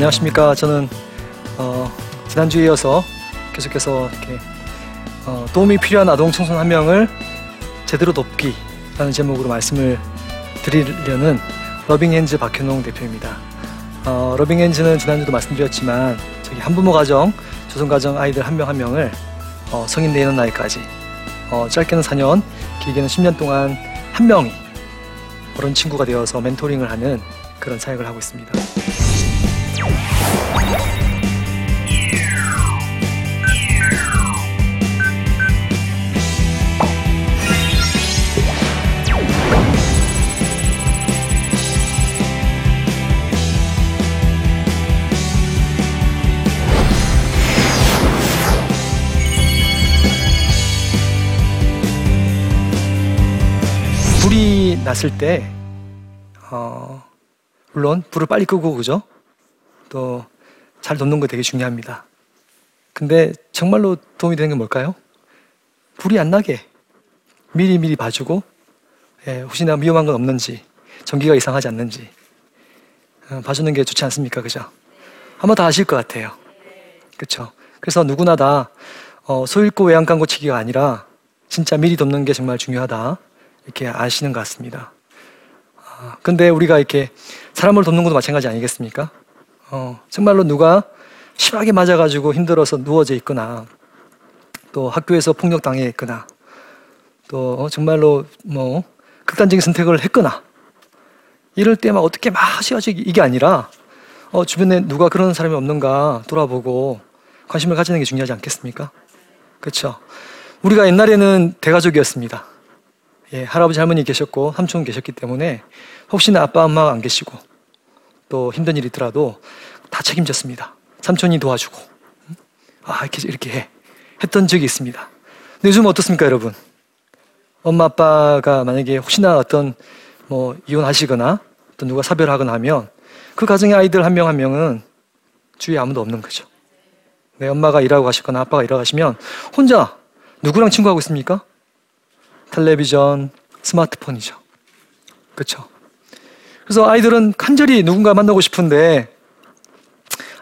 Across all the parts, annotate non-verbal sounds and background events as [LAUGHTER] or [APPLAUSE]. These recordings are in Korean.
네, 안녕하십니까. 저는 어, 지난주에 이어서 계속해서 이렇게 어, 도움이 필요한 아동 청소년 한 명을 제대로 돕기라는 제목으로 말씀을 드리려는 러빙핸즈 박현홍 대표입니다. 어, 러빙핸즈는 지난주도 말씀드렸지만 저기 한부모 가정, 조선가정 아이들 한 명한 명을 어, 성인 되는 나이까지 어, 짧게는 4년, 길게는 10년 동안 한 명이 그런 친구가 되어서 멘토링을 하는 그런 사역을 하고 있습니다. 불이 났을 때, 어, 물론 불을 빨리 끄고 그죠? 또 잘 돕는 거 되게 중요합니다. 근데 정말로 도움이 되는 게 뭘까요? 불이 안 나게 미리 미리 봐주고 예, 혹시나 위험한 건 없는지 전기가 이상하지 않는지 어, 봐주는 게 좋지 않습니까, 그죠? 아마 다 아실 것 같아요. 그렇죠? 그래서 누구나 다 어, 소잃고 외양간 고치기가 아니라 진짜 미리 돕는 게 정말 중요하다 이렇게 아시는 것 같습니다. 아, 근데 우리가 이렇게 사람을 돕는 것도 마찬가지 아니겠습니까? 어, 정말로 누가 심하게 맞아가지고 힘들어서 누워져 있거나 또 학교에서 폭력 당해 있거나 또 어, 정말로 뭐 극단적인 선택을 했거나 이럴 때 막 어떻게 막 하셔가지고 이게 아니라 어, 주변에 누가 그런 사람이 없는가 돌아보고 관심을 가지는 게 중요하지 않겠습니까? 그렇죠. 우리가 옛날에는 대가족이었습니다. 예, 할아버지 할머니 계셨고 삼촌 계셨기 때문에 혹시나 아빠 엄마가 안 계시고 또 힘든 일이 있더라도 다 책임졌습니다. 삼촌이 도와주고 아 이렇게 이렇게 해 했던 적이 있습니다. 근데 요즘 어떻습니까, 여러분? 엄마 아빠가 만약에 혹시나 어떤 뭐 이혼하시거나 또 누가 사별하거나 하면 그 가정의 아이들 한 명한 명은 주위에 아무도 없는 거죠. 네, 엄마가 일하고 가시거나 아빠가 일하고 가시면 혼자 누구랑 친구하고 있습니까? 텔레비전, 스마트폰이죠. 그렇죠. 그래서 아이들은 간절히 누군가 만나고 싶은데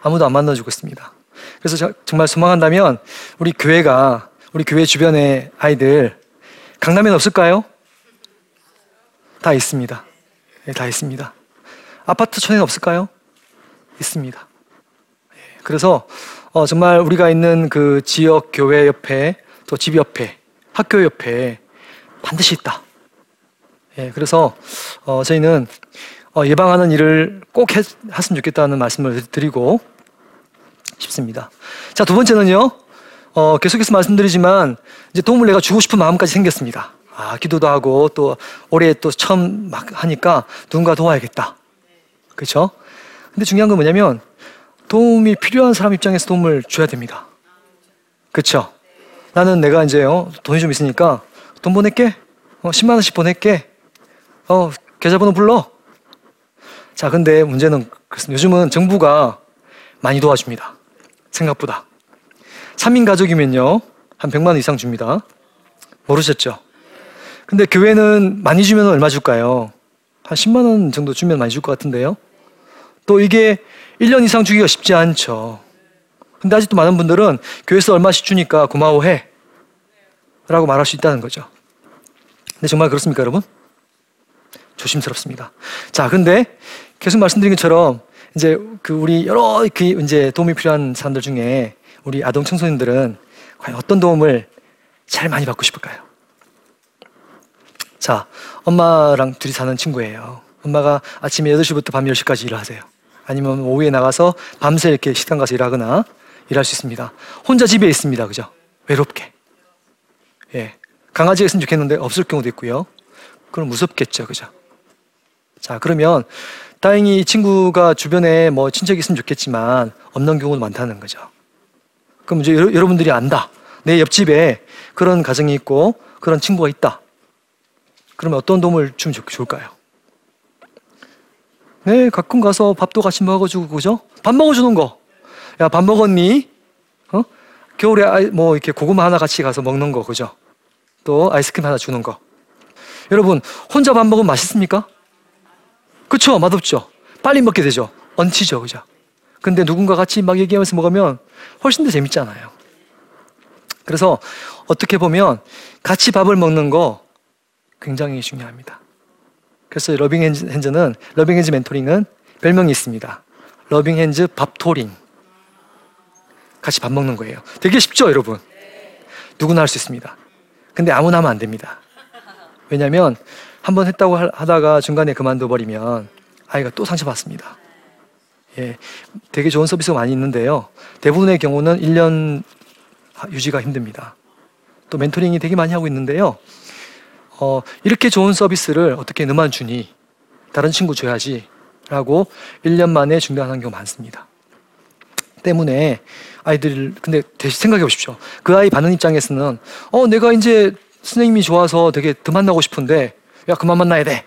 아무도 안 만나주고 있습니다. 그래서 정말 소망한다면 우리 교회가 우리 교회 주변의 아이들 강남에는 없을까요? 다 있습니다. 네, 다 있습니다. 아파트촌에는 없을까요? 있습니다. 예, 그래서 어, 정말 우리가 있는 그 지역 교회 옆에 또 집 옆에 학교 옆에 반드시 있다. 예, 그래서 어, 저희는 어, 예방하는 일을 꼭 했, 으면 좋겠다는 말씀을 드리고 싶습니다. 자, 두 번째는요. 어, 계속해서 말씀드리지만 이제 도움을 내가 주고 싶은 마음까지 생겼습니다. 아, 기도도 하고 또 올해 또 처음 막 하니까 누군가 도와야겠다. 그렇죠? 근데 중요한 건 뭐냐면 도움이 필요한 사람 입장에서 도움을 줘야 됩니다. 그렇죠? 나는 내가 이제요 돈이 좀 있으니까 돈 보낼게. 어, 10만 원씩 보낼게. 어, 계좌번호 불러. 자, 근데 문제는 그렇습니다. 요즘은 정부가 많이 도와줍니다. 생각보다. 3인 가족이면요. 한 100만 원 이상 줍니다. 모르셨죠? 근데 교회는 많이 주면 얼마 줄까요? 한 10만 원 정도 주면 많이 줄 것 같은데요. 또 이게 1년 이상 주기가 쉽지 않죠. 근데 아직도 많은 분들은 교회에서 얼마씩 주니까 고마워해. 라고 말할 수 있다는 거죠. 근데 정말 그렇습니까, 여러분? 조심스럽습니다. 자, 근데 계속 말씀드린 것처럼 이제 그 우리 여러 그 이제 도움이 필요한 사람들 중에 우리 아동 청소년들은 과연 어떤 도움을 제일 많이 받고 싶을까요? 자, 엄마랑 둘이 사는 친구예요. 엄마가 아침에 8시부터 밤 10시까지 일을 하세요. 아니면 오후에 나가서 밤새 이렇게 식당 가서 일하거나 일할 수 있습니다. 혼자 집에 있습니다. 그죠? 외롭게. 예. 강아지가 있으면 좋겠는데 없을 경우도 있고요. 그럼 무섭겠죠. 그죠? 자, 그러면 다행히 이 친구가 주변에 뭐 친척이 있으면 좋겠지만 없는 경우도 많다는 거죠. 그럼 이제 여러, 분들이 안다. 내 옆집에 그런 가정이 있고 그런 친구가 있다. 그러면 어떤 도움을 주면 좋을까요? 네, 가끔 가서 밥도 같이 먹어주고, 그죠? 밥 먹어주는 거. 야, 밥 먹었니? 어? 겨울에 뭐 이렇게 고구마 하나 같이 가서 먹는 거, 그죠? 또 아이스크림 하나 주는 거. 여러분, 혼자 밥 먹으면 맛있습니까? 그쵸? 맛없죠? 빨리 먹게 되죠? 얹히죠, 그죠? 근데 누군가 같이 막 얘기하면서 먹으면 훨씬 더 재밌잖아요. 그래서 어떻게 보면 같이 밥을 먹는 거 굉장히 중요합니다. 그래서 Loving Hands는 Loving Hands 멘토링은 별명이 있습니다. Loving Hands 밥토링. 같이 밥 먹는 거예요. 되게 쉽죠, 여러분? 누구나 할 수 있습니다. 근데 아무나 하면 안 됩니다. 왜냐하면 한 번 했다고 하다가 중간에 그만둬 버리면 아이가 또 상처 받습니다. 예, 되게 좋은 서비스가 많이 있는데요. 대부분의 경우는 1년 유지가 힘듭니다. 또 멘토링이 되게 많이 하고 있는데요. 어, 이렇게 좋은 서비스를 어떻게 너만 주니? 다른 친구 줘야지. 라고 1년 만에 중단하는 경우 많습니다. 때문에 아이들, 근데 대신 생각해 보십시오. 그 아이 받는 입장에서는, 어, 내가 이제 선생님이 좋아서 되게 더 만나고 싶은데, 야, 그만 만나야 돼.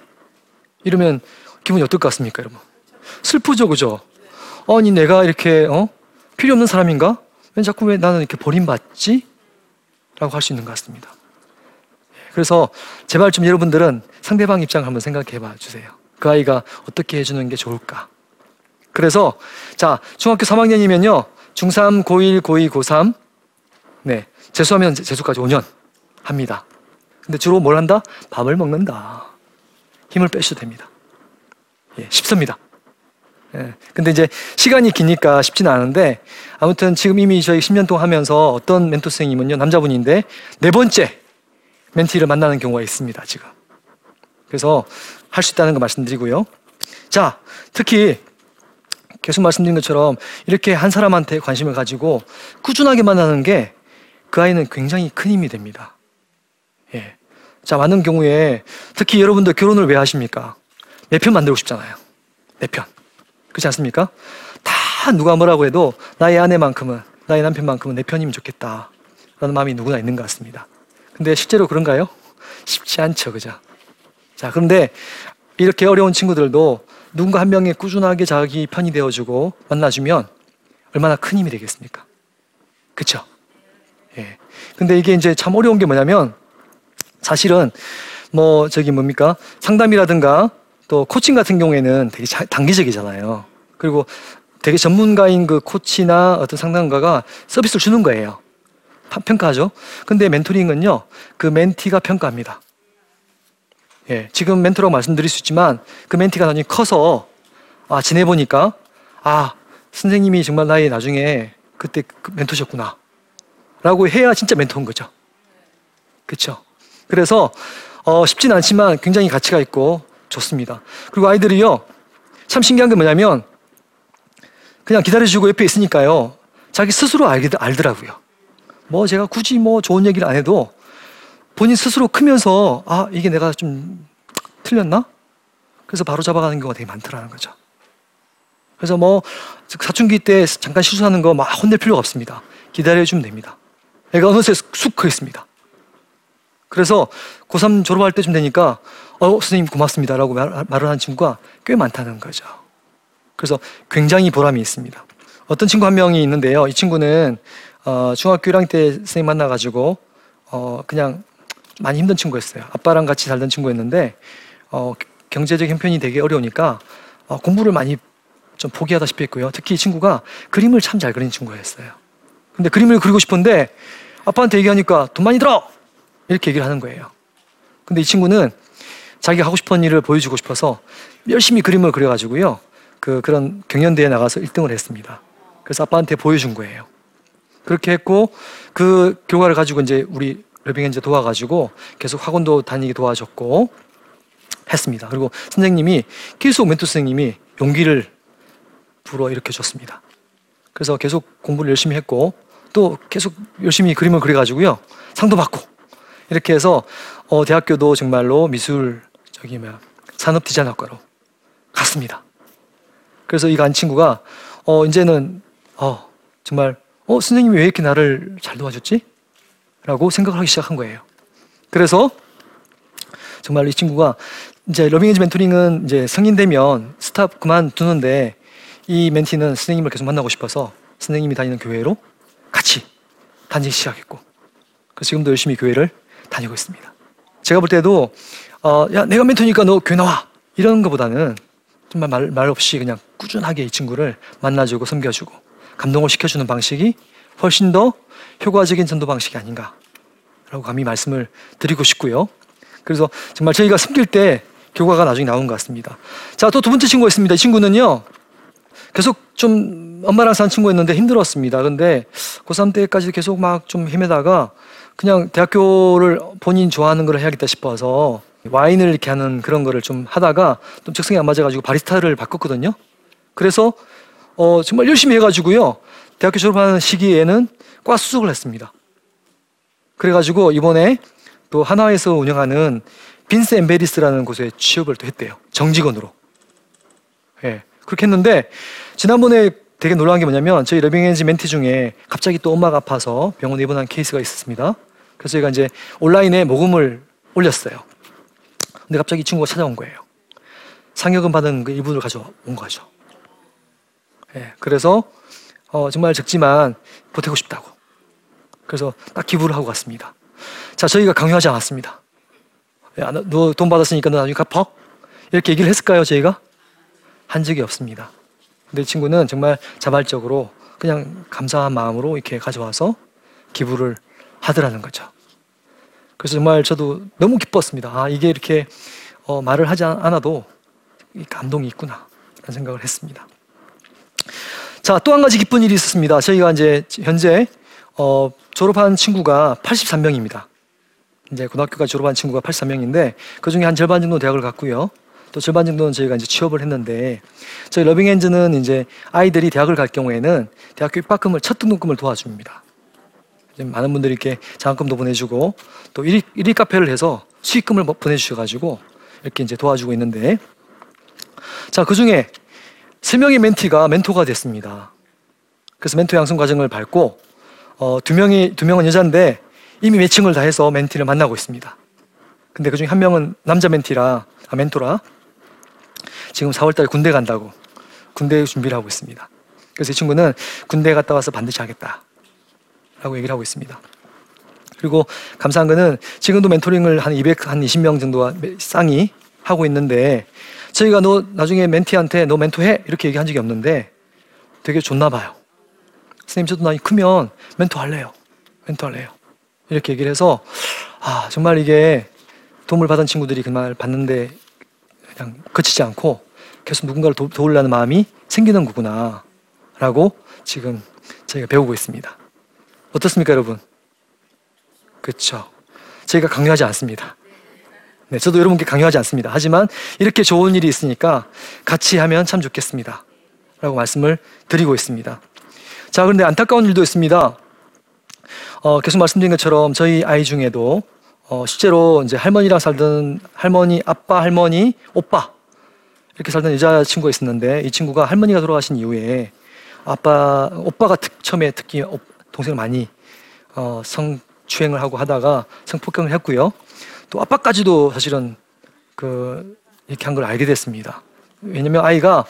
이러면 기분이 어떨 것 같습니까, 여러분? 슬프죠, 그죠? 아니, 내가 이렇게, 어? 필요 없는 사람인가? 왜 자꾸 왜 나는 이렇게 버림받지? 라고 할 수 있는 것 같습니다. 그래서 제발 좀 여러분들은 상대방 입장을 한번 생각해 봐 주세요. 그 아이가 어떻게 해주는 게 좋을까? 그래서 자 중학교 3학년이면요 중3, 고1, 고2, 고3 네 재수하면 재수까지 5년 합니다. 근데 주로 뭘 한다? 밥을 먹는다. 힘을 빼셔도 됩니다. 예, 쉽습니다. 예, 근데 이제 시간이 기니까 쉽지는 않은데 아무튼 지금 이미 저희 10년 동안 하면서 어떤 멘토 선생님은요 남자분인데 네 번째 멘티를 만나는 경우가 있습니다 지금. 그래서 할 수 있다는 거 말씀드리고요. 자, 특히 계속 말씀드린 것처럼 이렇게 한 사람한테 관심을 가지고 꾸준하게 만나는 게 그 아이는 굉장히 큰 힘이 됩니다. 예. 자, 많은 경우에 특히 여러분들 결혼을 왜 하십니까? 내 편 만들고 싶잖아요. 내 편. 그렇지 않습니까? 다 누가 뭐라고 해도 나의 아내만큼은, 나의 남편만큼은 내 편이면 좋겠다. 라는 마음이 누구나 있는 것 같습니다. 근데 실제로 그런가요? 쉽지 않죠. 그죠? 자, 그런데 이렇게 어려운 친구들도 누군가 한 명이 꾸준하게 자기 편이 되어주고 만나주면 얼마나 큰 힘이 되겠습니까? 그쵸? 예. 근데 이게 이제 참 어려운 게 뭐냐면 사실은 뭐 저기 뭡니까? 상담이라든가 또 코칭 같은 경우에는 되게 단기적이잖아요. 그리고 되게 전문가인 그 코치나 어떤 상담가가 서비스를 주는 거예요. 평가하죠. 근데 멘토링은요, 그 멘티가 평가합니다. 예, 지금 멘토라고 말씀드릴 수 있지만 그 멘티가 나중에 커서 아 지내보니까 아 선생님이 정말 나의 나중에 그때 그 멘토셨구나. 라고 해야 진짜 멘토인 거죠. 그렇죠 그래서 어, 쉽진 않지만 굉장히 가치가 있고 좋습니다. 그리고 아이들이요 참 신기한 게 뭐냐면 그냥 기다려주고 옆에 있으니까요 자기 스스로 알게, 알더라고요. 뭐 제가 굳이 뭐 좋은 얘기를 안 해도 본인 스스로 크면서 아 이게 내가 좀 틀렸나? 그래서 바로 잡아가는 경우가 되게 많더라는 거죠. 그래서 뭐 사춘기 때 잠깐 실수하는 거 막 혼낼 필요가 없습니다. 기다려주면 됩니다. 애가 어느새 쑥 커 있습니다. 그래서 고3 졸업할 때쯤 되니까 어 선생님 고맙습니다라고 말, 을 하는 친구가 꽤 많다는 거죠. 그래서 굉장히 보람이 있습니다. 어떤 친구 한 명이 있는데요. 이 친구는 어, 중학교 1학년 때 선생님 만나가지고 어, 그냥 많이 힘든 친구였어요. 아빠랑 같이 살던 친구였는데 어, 경제적 형편이 되게 어려우니까 어, 공부를 많이 좀 포기하다시피 했고요. 특히 이 친구가 그림을 참 잘 그리는 친구였어요. 근데 그림을 그리고 싶은데 아빠한테 얘기하니까 돈 많이 들어! 이렇게 얘기를 하는 거예요. 근데 이 친구는 자기가 하고 싶은 일을 보여주고 싶어서 열심히 그림을 그려가지고요. 그, 그런 경연대회에 나가서 1등을 했습니다. 그래서 아빠한테 보여준 거예요. 그렇게 했고 그 결과를 가지고 이제 우리 러빙엔즈 도와가지고 계속 학원도 다니게 도와줬고 했습니다. 그리고 선생님이 계속 멘토 선생님이 용기를 불어 일으켜 줬습니다. 그래서 계속 공부를 열심히 했고 또 계속 열심히 그림을 그려가지고요 상도 받고 이렇게 해서 어, 대학교도 정말로 미술 저기 뭐야 산업 디자인학과로 갔습니다. 그래서 이 간 친구가 어, 이제는 어, 정말 어, 선생님이 왜 이렇게 나를 잘 도와줬지? 라고 생각을 하기 시작한 거예요. 그래서 정말 이 친구가 이제 Loving Hands 멘토링은 이제 성인 되면 stop 그만두는데 이 멘티는 선생님을 계속 만나고 싶어서 선생님이 다니는 교회로 같이 다니기 시작했고 그래서 지금도 열심히 교회를 다니고 있습니다. 제가 볼 때도 어, 야 내가 멘토니까 너 교회 나와 이런 것보다는 정말 말, 말 없이 그냥 꾸준하게 이 친구를 만나주고 섬겨주고 감동을 시켜주는 방식이 훨씬 더 효과적인 전도 방식이 아닌가라고 감히 말씀을 드리고 싶고요. 그래서 정말 저희가 섬길 때 결과가 나중에 나온 것 같습니다. 자, 또 두 번째 친구가 있습니다. 이 친구는요, 계속 좀 엄마랑 산 친구였는데 힘들었습니다. 근데 고3 때까지 계속 막 좀 헤매다가 그냥 대학교를 본인 좋아하는 걸 해야겠다 싶어서 와인을 이렇게 하는 그런 거를 좀 하다가 좀 적성에 안 맞아가지고 바리스타를 바꿨거든요. 그래서 어, 정말 열심히 해가지고요. 대학교 졸업하는 시기에는 과 수석을 했습니다. 그래가지고 이번에 또 한화에서 운영하는 빈스앤베리즈라는 곳에 취업을 또 했대요. 정직원으로. 예. 그렇게 했는데 지난번에 되게 놀라운 게 뭐냐면 저희 Loving Hands 멘티 중에 갑자기 또 엄마가 아파서 병원에 입원한 케이스가 있었습니다. 그래서 저희가 이제 온라인에 모금을 올렸어요. 근데 갑자기 이 친구가 찾아온 거예요. 상여금 받은 그 이분을 가져온 거죠. 예, 그래서 어, 정말 적지만 보태고 싶다고. 그래서 딱 기부를 하고 갔습니다. 자, 저희가 강요하지 않았습니다. 야, 너돈 받았으니까 너 나중에 갚아? 이렇게 얘기를 했을까요, 저희가? 한 적이 없습니다. 근데 이 친구는 정말 자발적으로 그냥 감사한 마음으로 이렇게 가져와서 기부를 하더라는 거죠. 그래서 정말 저도 너무 기뻤습니다. 아, 이게 이렇게 어, 말을 하지 않아도 감동이 있구나. 라는 생각을 했습니다. 자, 또 한 가지 기쁜 일이 있었습니다. 저희가 이제 현재 어, 졸업한 친구가 83명입니다. 이제 고등학교까지 졸업한 친구가 83명인데 그 중에 한 절반 정도 대학을 갔고요. 또 절반 정도는 저희가 이제 취업을 했는데 저희 러빙엔즈는 이제 아이들이 대학을 갈 경우에는 대학교 입학금을 첫 등록금을 도와줍니다. 많은 분들이 이렇게 장학금도 보내주고 또 1위, 1위 카페를 해서 수익금을 뭐 보내주셔가지고 이렇게 이제 도와주고 있는데 자, 그 중에 세 명의 멘티가 멘토가 됐습니다. 그래서 멘토 양성 과정을 밟고 어, 두 명이 두 명은 여자인데 이미 매칭을 다 해서 멘티를 만나고 있습니다. 근데 그 중에 한 명은 남자 멘티라 아, 멘토라 지금 4월달에 군대 간다고 군대 준비를 하고 있습니다. 그래서 이 친구는 군대 갔다 와서 반드시 하겠다라고 얘기를 하고 있습니다. 그리고 감사한 거는 지금도 멘토링을 한 200, 한 20명 정도가 쌍이 하고 있는데 저희가 너 나중에 멘티한테 너 멘토해 이렇게 얘기한 적이 없는데 되게 좋나 봐요. 선생님 저도 나이 크면 멘토 할래요. 멘토 할래요. 이렇게 얘기를 해서 아 정말 이게 도움을 받은 친구들이 그 말 받는데 그냥 그치지 않고 계속 누군가를 도, 도우려는 마음이 생기는 거구나 라고 지금 저희가 배우고 있습니다. 어떻습니까 여러분? 그렇죠. 저희가 강요하지 않습니다. 네, 저도 여러분께 강요하지 않습니다. 하지만 이렇게 좋은 일이 있으니까 같이 하면 참 좋겠습니다. 라고 말씀을 드리고 있습니다. 자, 그런데 안타까운 일도 있습니다. 어, 계속 말씀드린 것처럼 저희 아이 중에도 어, 실제로 이제 할머니랑 살던 할머니, 아빠, 할머니, 오빠 이렇게 살던 여자친구가 있었는데 이 친구가 할머니가 돌아가신 이후에 아빠, 오빠가 특, 처음에 특히 동생을 많이 어, 성추행을 하고 하다가 성폭행을 했고요. 또 아빠까지도 사실은 그 이렇게 한 걸 알게 됐습니다. 왜냐면 아이가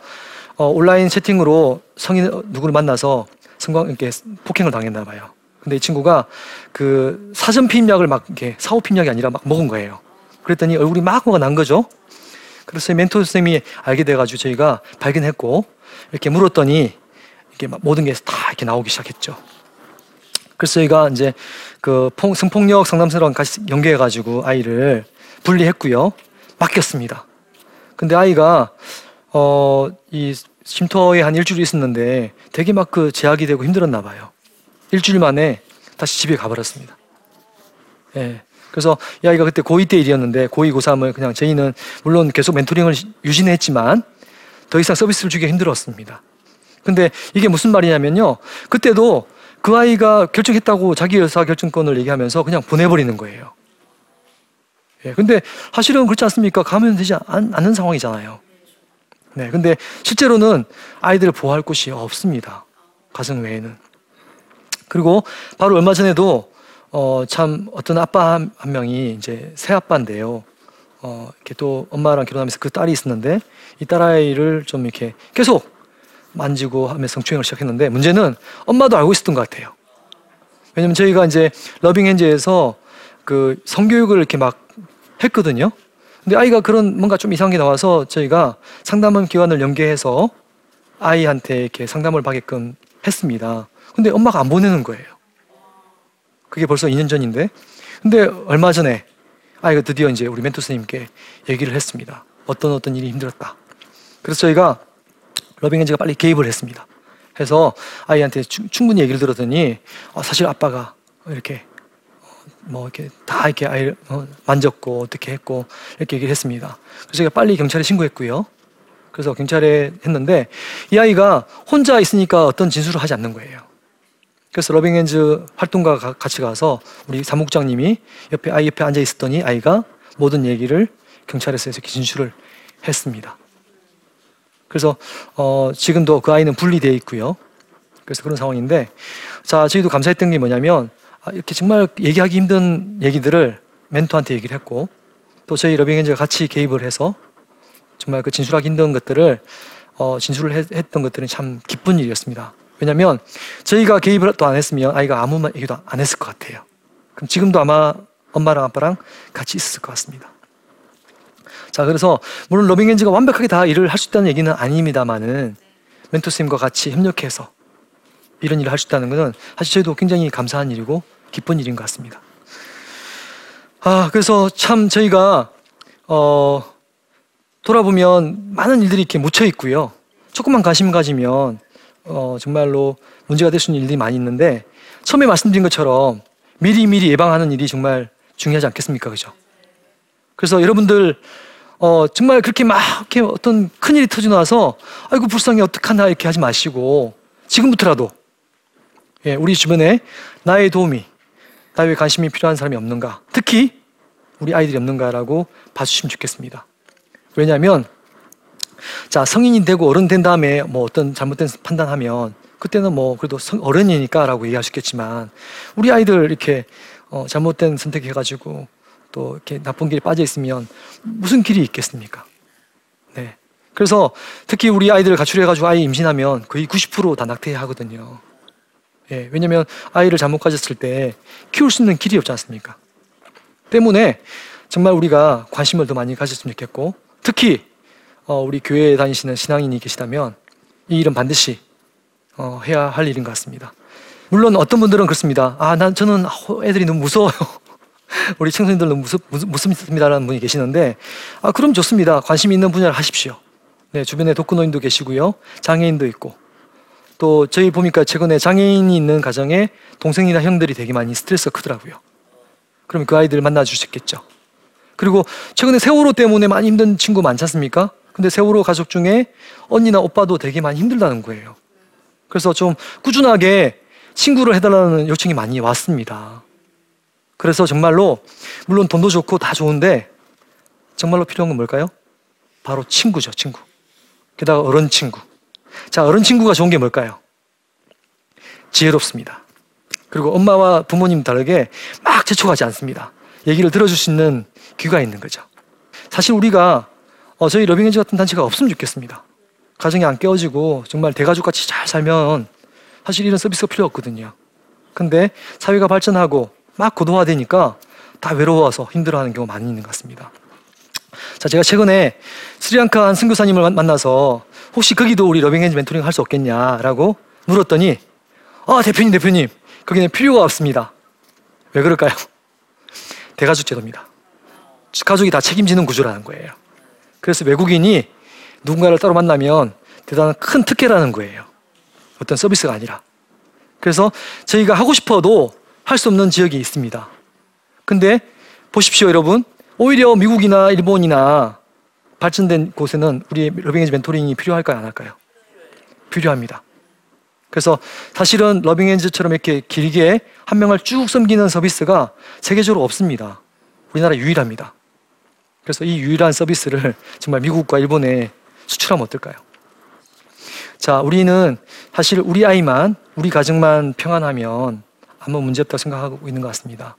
어, 온라인 채팅으로 성인 누구를 만나서 성광 이렇게 폭행을 당했나 봐요. 근데 이 친구가 그 사전 피임약을 막 이렇게 사후 피임약이 아니라 막 먹은 거예요. 그랬더니 얼굴이 막 뭐가 난 거죠. 그래서 멘토 선생님이 알게 돼가지고 저희가 발견했고 이렇게 물었더니 이렇게 모든 게 다 이렇게 나오기 시작했죠. 그래서 저희가 이제 그 성폭력 상담소랑 같이 연계해가지고 아이를 분리했고요. 맡겼습니다. 근데 아이가 어, 이 쉼터에 한 일주일 있었는데 되게 막 그 제약이 되고 힘들었나 봐요. 일주일 만에 다시 집에 가버렸습니다. 예. 그래서 이 아이가 그때 고2 때 일이었는데 고2, 고3을 그냥 저희는 물론 계속 멘토링을 유지는 했지만 더 이상 서비스를 주기가 힘들었습니다. 근데 이게 무슨 말이냐면요. 그때도 그 아이가 결정했다고 자기 의사 결정권을 얘기하면서 그냥 보내버리는 거예요. 예, 근데 사실은 그렇지 않습니까? 가면 되지 않, 않는 상황이잖아요. 네, 근데 실제로는 아이들을 보호할 곳이 없습니다. 가정 외에는. 그리고 바로 얼마 전에도 어, 참 어떤 아빠 한, 한 명이 이제 새 아빠인데요. 어, 이렇게 또 엄마랑 결혼하면서 그 딸이 있었는데 이 딸아이를 좀 이렇게 계속 만지고 하면서 성추행을 시작했는데 문제는 엄마도 알고 있었던 것 같아요. 왜냐면 저희가 이제 러빙 핸즈에서 그 성교육을 이렇게 막 했거든요. 근데 아이가 그런 뭔가 좀 이상한 게 나와서 저희가 상담원 기관을 연계해서 아이한테 이렇게 상담을 받게끔 했습니다. 근데 엄마가 안 보내는 거예요. 그게 벌써 2년 전인데. 근데 얼마 전에 아이가 드디어 이제 우리 멘토 스님께 얘기를 했습니다. 어떤 어떤 일이 힘들었다. 그래서 저희가 러빙엔즈가 빨리 개입을 했습니다. 해서 아이한테 충분히 얘기를 들었더니 어, 사실 아빠가 이렇게 어, 뭐 이렇게 다 이렇게 아이를 어, 만졌고 어떻게 했고 이렇게 얘기를 했습니다. 그래서 제가 빨리 경찰에 신고했고요. 그래서 경찰에 했는데 이 아이가 혼자 있으니까 어떤 진술을 하지 않는 거예요. 그래서 러빙엔즈 활동가 같이 가서 우리 사무국장님이 옆에 아이 옆에 앉아 있었더니 아이가 모든 얘기를 경찰에서 이렇게 진술을 했습니다. 그래서 어, 지금도 그 아이는 분리되어 있고요. 그래서 그런 상황인데 자 저희도 감사했던 게 뭐냐면 아, 이렇게 정말 얘기하기 힘든 얘기들을 멘토한테 얘기를 했고 또 저희 러빙엔즈가 같이 개입을 해서 정말 그 진술하기 힘든 것들을 어, 진술을 했, 던 것들은 참 기쁜 일이었습니다. 왜냐하면 저희가 개입을 또 안 했으면 아이가 아무 얘기도 안 했을 것 같아요. 그럼 지금도 아마 엄마랑 아빠랑 같이 있었을 것 같습니다. 자, 그래서 물론 러빙엔즈가 완벽하게 다 일을 할 수 있다는 얘기는 아닙니다만은 멘토스님과 같이 협력해서 이런 일을 할 수 있다는 것은 사실 저희도 굉장히 감사한 일이고 기쁜 일인 것 같습니다. 아, 그래서 참 저희가 어, 돌아보면 많은 일들이 이렇게 묻혀 있고요. 조금만 관심 가지면 어, 정말로 문제가 될 수 있는 일들이 많이 있는데 처음에 말씀드린 것처럼 미리 미리 예방하는 일이 정말 중요하지 않겠습니까, 그죠? 그래서 여러분들 어, 정말 그렇게 막 이렇게 어떤 큰 일이 터지고 나서 아이고 불쌍해 어떡하나 이렇게 하지 마시고 지금부터라도 예, 우리 주변에 나의 도움이 나의 관심이 필요한 사람이 없는가 특히 우리 아이들이 없는가라고 봐주시면 좋겠습니다. 왜냐하면 자 성인이 되고 어른 된 다음에 뭐 어떤 잘못된 판단하면 그때는 뭐 그래도 어른이니까라고 얘기하셨겠지만 우리 아이들 이렇게 어, 잘못된 선택해가지고 또 이렇게 나쁜 길에 빠져 있으면 무슨 길이 있겠습니까? 네. 그래서 특히 우리 아이들을 가출해가지고 아이 임신하면 거의 90%다 낙태하거든요. 예, 왜냐면 아이를 잘못 가졌을 때 키울 수 있는 길이 없지 않습니까? 때문에 정말 우리가 관심을 더 많이 가졌으면 좋겠고 특히 어, 우리 교회에 다니시는 신앙인이 계시다면 이 일은 반드시 어, 해야 할 일인 것 같습니다. 물론 어떤 분들은 그렇습니다. 아, 난 저는 애들이 너무 무서워요. [LAUGHS] 우리 청소년들 너무 무섭, 무섭습니다라는 분이 계시는데, 아, 그럼 좋습니다. 관심 있는 분야를 하십시오. 네, 주변에 독거노인도 계시고요. 장애인도 있고. 또 저희 보니까 최근에 장애인이 있는 가정에 동생이나 형들이 되게 많이 스트레스가 크더라고요. 그럼 그 아이들 만나 주셨겠죠. 그리고 최근에 세월호 때문에 많이 힘든 친구 많지 않습니까? 근데 세월호 가족 중에 언니나 오빠도 되게 많이 힘들다는 거예요. 그래서 좀 꾸준하게 친구를 해달라는 요청이 많이 왔습니다. 그래서 정말로 물론 돈도 좋고 다 좋은데 정말로 필요한 건 뭘까요? 바로 친구죠, 친구. 게다가 어른 친구. 자, 어른 친구가 좋은 게 뭘까요? 지혜롭습니다. 그리고 엄마와 부모님 다르게 막 재촉하지 않습니다. 얘기를 들어줄 수 있는 귀가 있는 거죠. 사실 우리가 어, 저희 러빙엔지 같은 단체가 없으면 좋겠습니다. 가정이 안 깨어지고 정말 대가족 같이 잘 살면 사실 이런 서비스가 필요 없거든요. 근데 사회가 발전하고 막 고도화되니까 다 외로워서 힘들어하는 경우가 많이 있는 것 같습니다. 자, 제가 최근에 스리랑카 한 선교사님을 만나서 혹시 거기도 우리 러빙엔지 멘토링 할 수 없겠냐라고 물었더니 아 대표님 대표님 거기는 필요가 없습니다. 왜 그럴까요? [LAUGHS] 대가족 제도입니다. 가족이 다 책임지는 구조라는 거예요. 그래서 외국인이 누군가를 따로 만나면 대단한 큰 특혜라는 거예요. 어떤 서비스가 아니라. 그래서 저희가 하고 싶어도 할 수 없는 지역이 있습니다. 근데 보십시오, 여러분. 오히려 미국이나 일본이나 발전된 곳에는 우리 러빙엔지 멘토링이 필요할까요, 안 할까요? 필요합니다. 그래서 사실은 러빙엔즈처럼 이렇게 길게 한 명을 쭉 섬기는 서비스가 세계적으로 없습니다. 우리나라 유일합니다. 그래서 이 유일한 서비스를 정말 미국과 일본에 수출하면 어떨까요? 자, 우리는 사실 우리 아이만, 우리 가정만 평안하면 아무 문제 없다고 생각하고 있는 것 같습니다.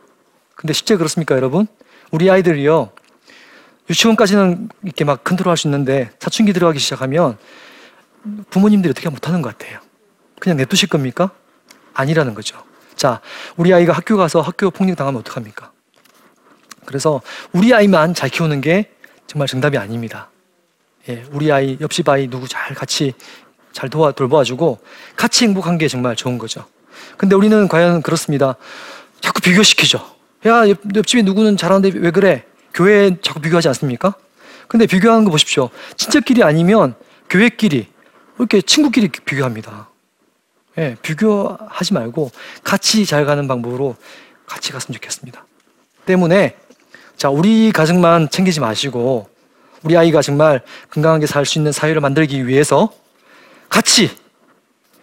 근데 실제 그렇습니까, 여러분? 우리 아이들이요, 유치원까지는 이렇게 막 컨트롤 할 수 있는데 사춘기 들어가기 시작하면 부모님들이 어떻게 못하는 것 같아요. 그냥 냅두실 겁니까? 아니라는 거죠. 자, 우리 아이가 학교 가서 학교 폭력 당하면 어떡합니까? 그래서 우리 아이만 잘 키우는 게 정말 정답이 아닙니다. 예, 우리 아이, 옆집 아이 누구 잘 같이 잘 도와 돌봐주고 같이 행복한 게 정말 좋은 거죠. 근데 우리는 과연 그렇습니다. 자꾸 비교시키죠. 야, 옆, 옆집에 누구는 잘하는데 왜 그래? 교회 자꾸 비교하지 않습니까? 근데 비교하는 거 보십시오. 친척끼리 아니면 교회끼리 이렇게 친구끼리 비교합니다. 예, 비교하지 말고 같이 잘 가는 방법으로 같이 갔으면 좋겠습니다. 때문에 자, 우리 가정만 챙기지 마시고 우리 아이가 정말 건강하게 살 수 있는 사회를 만들기 위해서 같이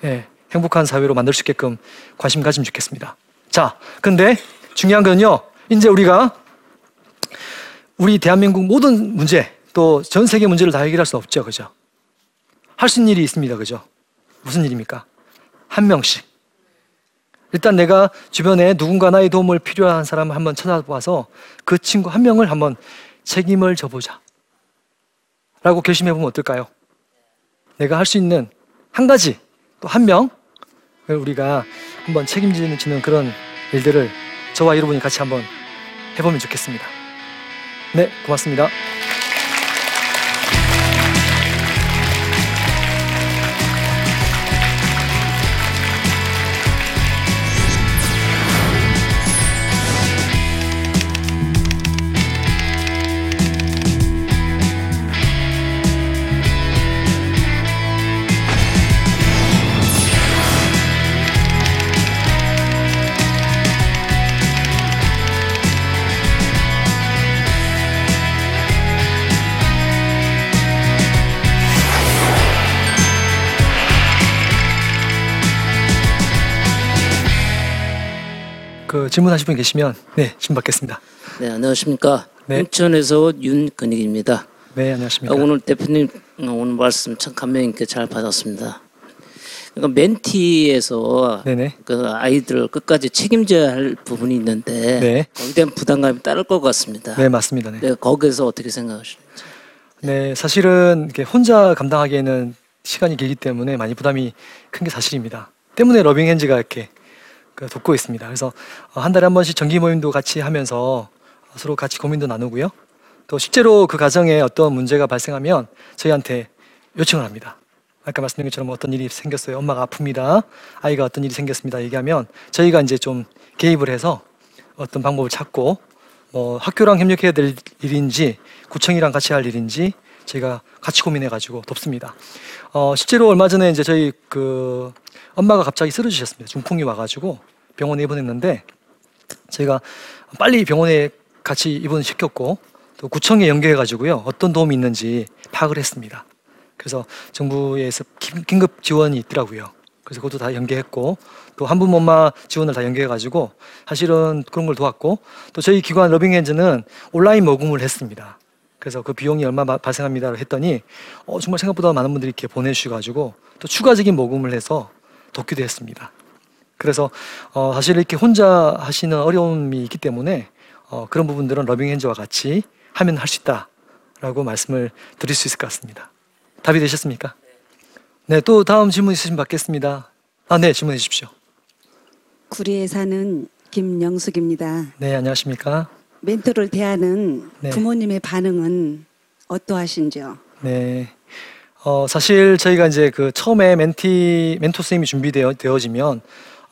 예, 행복한 사회로 만들 수 있게끔 관심 가지면 좋겠습니다. 자, 근데 중요한 건요. 이제 우리가 우리 대한민국 모든 문제 또 전 세계 문제를 다 해결할 수 없죠. 그죠? 할 수 있는 일이 있습니다. 그죠? 무슨 일입니까? 한 명씩. 일단 내가 주변에 누군가 나의 도움을 필요한 사람을 한번 찾아봐서 그 친구 한 명을 한번 책임을 져보자. 라고 결심해 보면 어떨까요? 내가 할 수 있는 한 가지, 또 한 명을 우리가 한번 책임지는 그런 일들을 저와 여러분이 같이 한번 해보면 좋겠습니다. 네, 고맙습니다. 그 질문하실 분 계시면 네, 질문 받겠습니다. 네, 안녕하십니까. 네. 인천에서 윤근익입니다. 네, 아, 안녕하십니까? 오늘 대표님 어, 오늘 말씀 참 감명 있게 잘 받았습니다. 그러니까 멘티에서 네네. 그 아이들을 끝까지 책임져야 할 부분이 있는데 네. 거기에 대한 부담감이 따를 것 같습니다. 네, 맞습니다. 네. 네, 거기에서 어떻게 생각하시는지. 네, 사실은 혼자 감당하기에는 시간이 길기 때문에 많이 부담이 큰 게 사실입니다. 때문에 러빙 핸즈가 이렇게 그 돕고 있습니다. 그래서 어, 한 달에 한 번씩 정기 모임도 같이 하면서 서로 같이 고민도 나누고요. 또 실제로 그 가정에 어떤 문제가 발생하면 저희한테 요청을 합니다. 아까 말씀드린 것처럼 어떤 일이 생겼어요. 엄마가 아픕니다. 아이가 어떤 일이 생겼습니다. 얘기하면 저희가 이제 좀 개입을 해서 어떤 방법을 찾고 뭐 학교랑 협력해야 될 일인지 구청이랑 같이 할 일인지 저희가 같이 고민해 가지고 돕습니다. 어, 실제로 얼마 전에 이제 저희 그 엄마가 갑자기 쓰러지셨습니다. 중풍이 와가지고 병원에 입원했는데 저희가 빨리 병원에 같이 입원시켰고 또 구청에 연계해 가지고요 어떤 도움이 있는지 파악을 했습니다. 그래서 정부에서 긴- 긴급 지원이 있더라고요. 그래서 그것도 다 연계했고 또 한분 엄마 지원을 다 연계해 가지고 사실은 그런 걸 도왔고 또 저희 기관 러빙핸즈는 온라인 모금을 했습니다. 그래서 그 비용이 얼마 마- 발생합니다를 했더니 어, 정말 생각보다 많은 분들이 이렇게 보내주셔가지고 또 추가적인 모금을 해서 돕기도 했습니다. 그래서 어, 사실 이렇게 혼자 하시는 어려움이 있기 때문에 어, 그런 부분들은 러빙핸즈와 같이 하면 할 수 있다라고 말씀을 드릴 수 있을 것 같습니다. 답이 되셨습니까? 네, 또 다음 질문 있으시면 받겠습니다. 아, 네, 질문해 주십시오. 구리에 사는 김영숙입니다. 네, 안녕하십니까? 멘토를 대하는 네. 부모님의 반응은 어떠하신지요? 네. 어, 사실 저희가 이제 그 처음에 멘티, 멘토 선생님이 준비되어, 되어지면,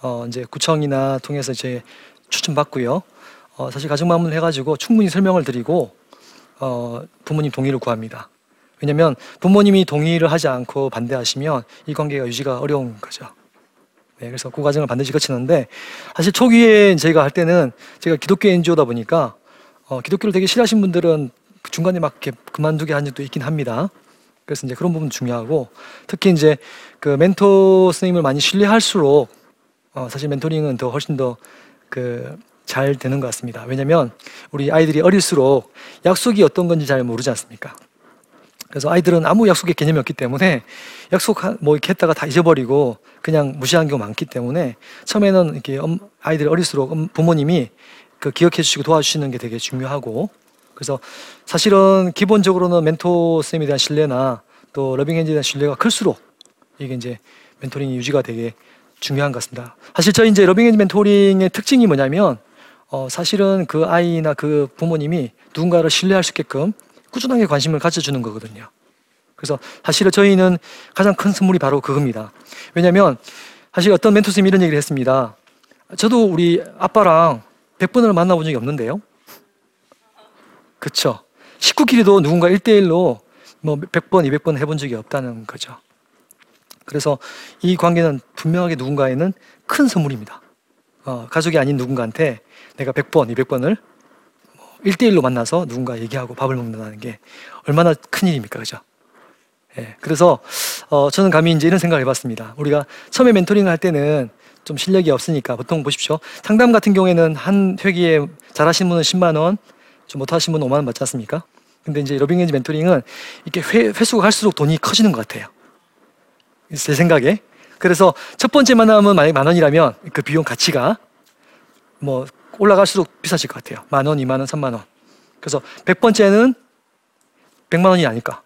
어, 이제 구청이나 통해서 이제 추천받고요. 어, 사실 가정 방문을 해가지고 충분히 설명을 드리고, 어, 부모님 동의를 구합니다. 왜냐면 부모님이 동의를 하지 않고 반대하시면 이 관계가 유지가 어려운 거죠. 네, 그래서 그 과정을 반드시 거치는데 사실 초기에 저희가 할 때는 제가 기독교 NGO다 보니까 어, 기독교를 되게 싫어하신 분들은 중간에 막 이렇게 그만두게 한 적도 있긴 합니다. 그래서 이제 그런 부분 중요하고 특히 이제 그 멘토 선생님을 많이 신뢰할수록 어, 사실 멘토링은 더 훨씬 더그 잘 되는 것 같습니다. 왜냐하면 우리 아이들이 어릴수록 약속이 어떤 건지 잘 모르지 않습니까? 그래서 아이들은 아무 약속의 개념이 없기 때문에 약속 한- 뭐 이렇게 했다가 다 잊어버리고 그냥 무시하는 경우가 많기 때문에 처음에는 이렇게 엄- 아이들이 어릴수록 엄- 부모님이 그 기억해 주시고 도와주시는 게 되게 중요하고 그래서 사실은 기본적으로는 멘토 쌤에 대한 신뢰나 또 러빙핸즈에 대한 신뢰가 클수록 이게 이제 멘토링이 유지가 되게 중요한 것 같습니다. 사실 저희 이제 러빙핸즈 멘토링의 특징이 뭐냐면 어 사실은 그 아이나 그 부모님이 누군가를 신뢰할 수 있게끔 꾸준하게 관심을 가져주는 거거든요. 그래서 사실은 저희는 가장 큰 선물이 바로 그겁니다. 왜냐하면 사실 어떤 멘토 선생님이 이런 얘기를 했습니다. 저도 우리 아빠랑 100번을 만나본 적이 없는데요. 그쵸. 식구끼리도 누군가 1대1로 뭐 100번, 200번 해본 적이 없다는 거죠. 그래서 이 관계는 분명하게 누군가에는 큰 선물입니다. 어, 가족이 아닌 누군가한테 내가 100번, 200번을 1대1로 만나서 누군가 얘기하고 밥을 먹는다는 게 얼마나 큰 일입니까? 그죠? 예, 그래서 어, 저는 감히 이제 이런 생각을 해봤습니다. 우리가 처음에 멘토링을 할 때는 좀 실력이 없으니까 보통 보십시오. 상담 같은 경우에는 한 회기에 잘하신 분은 10만 원, 좀 못하신 분은 5만 원 받지 않습니까? 근데 이제 러빙 엔지 멘토링은 이렇게 회, 회수가 갈수록 돈이 커지는 것 같아요. 제 생각에. 그래서 첫 번째 만남은 만약 만 원이라면 그 비용 가치가 뭐 올라갈수록 비싸질 것 같아요. 만 원, 이만 원, 삼만 원. 그래서 백 번째는 백만 원이 아닐까.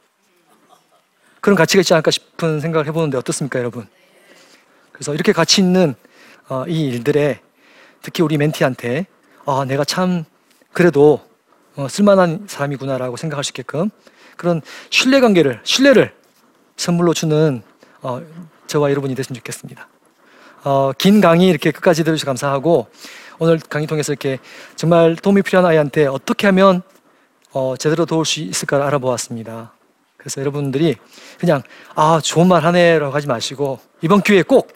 그런 가치가 있지 않을까 싶은 생각을 해보는데 어떻습니까, 여러분? 그래서 이렇게 가치 있는 어, 이 일들에 특히 우리 멘티한테 아, 내가 참 그래도 어, 쓸만한 사람이구나라고 생각할 수 있게끔 그런 신뢰 관계를 신뢰를 선물로 주는 어, 저와 여러분이 됐으면 좋겠습니다. 어, 긴 강의 이렇게 끝까지 들어주셔서 감사하고 오늘 강의 통해서 이렇게 정말 도움이 필요한 아이한테 어떻게 하면 어, 제대로 도울 수 있을까를 알아보았습니다. 그래서 여러분들이 그냥 아 좋은 말 하네라고 하지 마시고 이번 기회에 꼭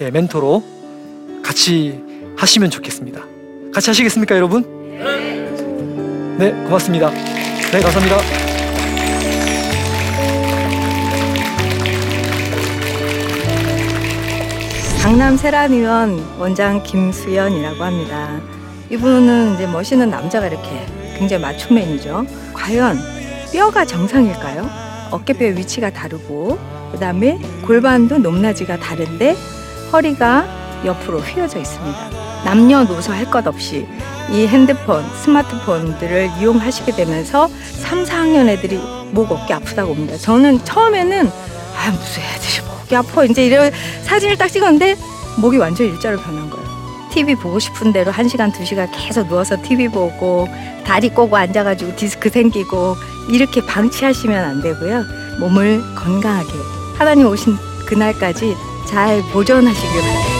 예, 멘토로 같이 하시면 좋겠습니다. 같이 하시겠습니까, 여러분? 네, 고맙습니다. 네, 감사합니다. 강남 세란의원 원장 김수연이라고 합니다. 이분은 이제 멋있는 남자가 이렇게 굉장히 마초맨이죠. 과연 뼈가 정상일까요? 어깨뼈의 위치가 다르고 그다음에 골반도 높낮이가 다른데 허리가 옆으로 휘어져 있습니다. 남녀노소 할 것 없이 이 핸드폰, 스마트폰들을 이용하시게 되면서 3, 4학년 애들이 목 어깨 아프다고 옵니다. 저는 처음에는 아 무슨 애들이 목이 아파 이제 이런 사진을 딱 찍었는데 목이 완전 일자로 변한 거예요. TV 보고 싶은 대로 1시간, 2시간 계속 누워서 TV 보고 다리 꼬고 앉아가지고 디스크 생기고 이렇게 방치하시면 안 되고요. 몸을 건강하게 하나님 오신 그날까지 잘 보존하시길 바랍니다.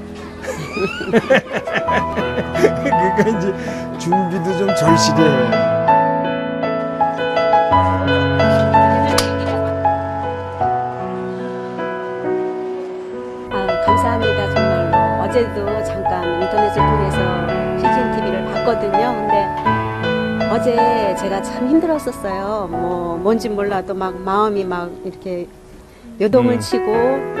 그러니까 이제 준비도 좀 절실해. 아, 감사합니다 정말로 어제도 잠깐 인터넷을 통해서 CGN TV를 봤거든요. 근데 어제 제가 참 힘들었었어요. 뭐 뭔지 몰라도 막 마음이 막 이렇게 요동을 음. 치고